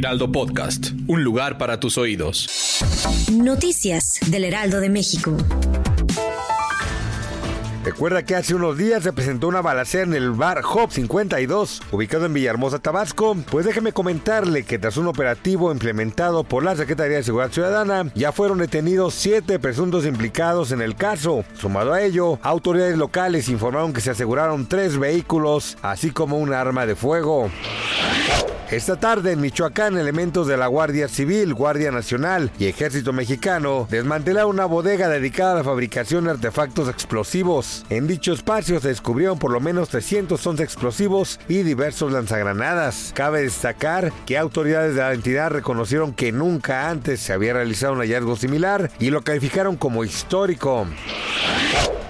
Heraldo Podcast, un lugar para tus oídos. Noticias del Heraldo de México. Recuerda que hace unos días se presentó una balacera en el bar Hop 52, ubicado en Villahermosa, Tabasco. Pues déjeme comentarle que tras un operativo implementado por la Secretaría de Seguridad Ciudadana, ya fueron detenidos siete presuntos implicados en el caso. Sumado a ello, autoridades locales informaron que se aseguraron tres vehículos, así como un arma de fuego. Esta tarde en Michoacán, elementos de la Guardia Civil, Guardia Nacional y Ejército Mexicano desmantelaron una bodega dedicada a la fabricación de artefactos explosivos. En dicho espacio se descubrieron por lo menos 311 explosivos y diversos lanzagranadas. Cabe destacar que autoridades de la entidad reconocieron que nunca antes se había realizado un hallazgo similar y lo calificaron como histórico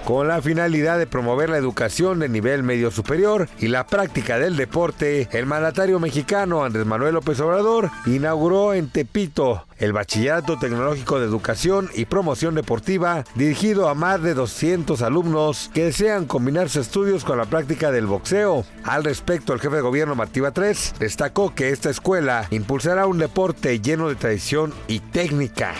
con la finalidad de promover la educación de nivel medio superior y la práctica del deporte, el mandatario mexicano Andrés Manuel López Obrador inauguró en Tepito el Bachillerato Tecnológico de Educación y Promoción Deportiva, dirigido a más de 200 alumnos que desean combinar sus estudios con la práctica del boxeo. Al respecto, el jefe de gobierno Martí Batres destacó que esta escuela impulsará un deporte lleno de tradición y técnica.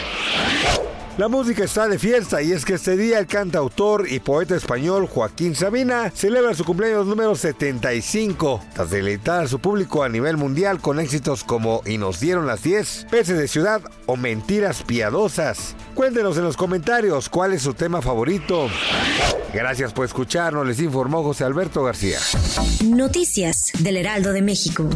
La música está de fiesta y es que este día el cantautor y poeta español Joaquín Sabina celebra su cumpleaños número 75, tras deleitar a su público a nivel mundial con éxitos como Y nos dieron las 10, Peces de Ciudad o Mentiras Piadosas. Cuéntenos en los comentarios cuál es su tema favorito. Gracias por escucharnos, les informó José Alberto García. Noticias del Heraldo de México.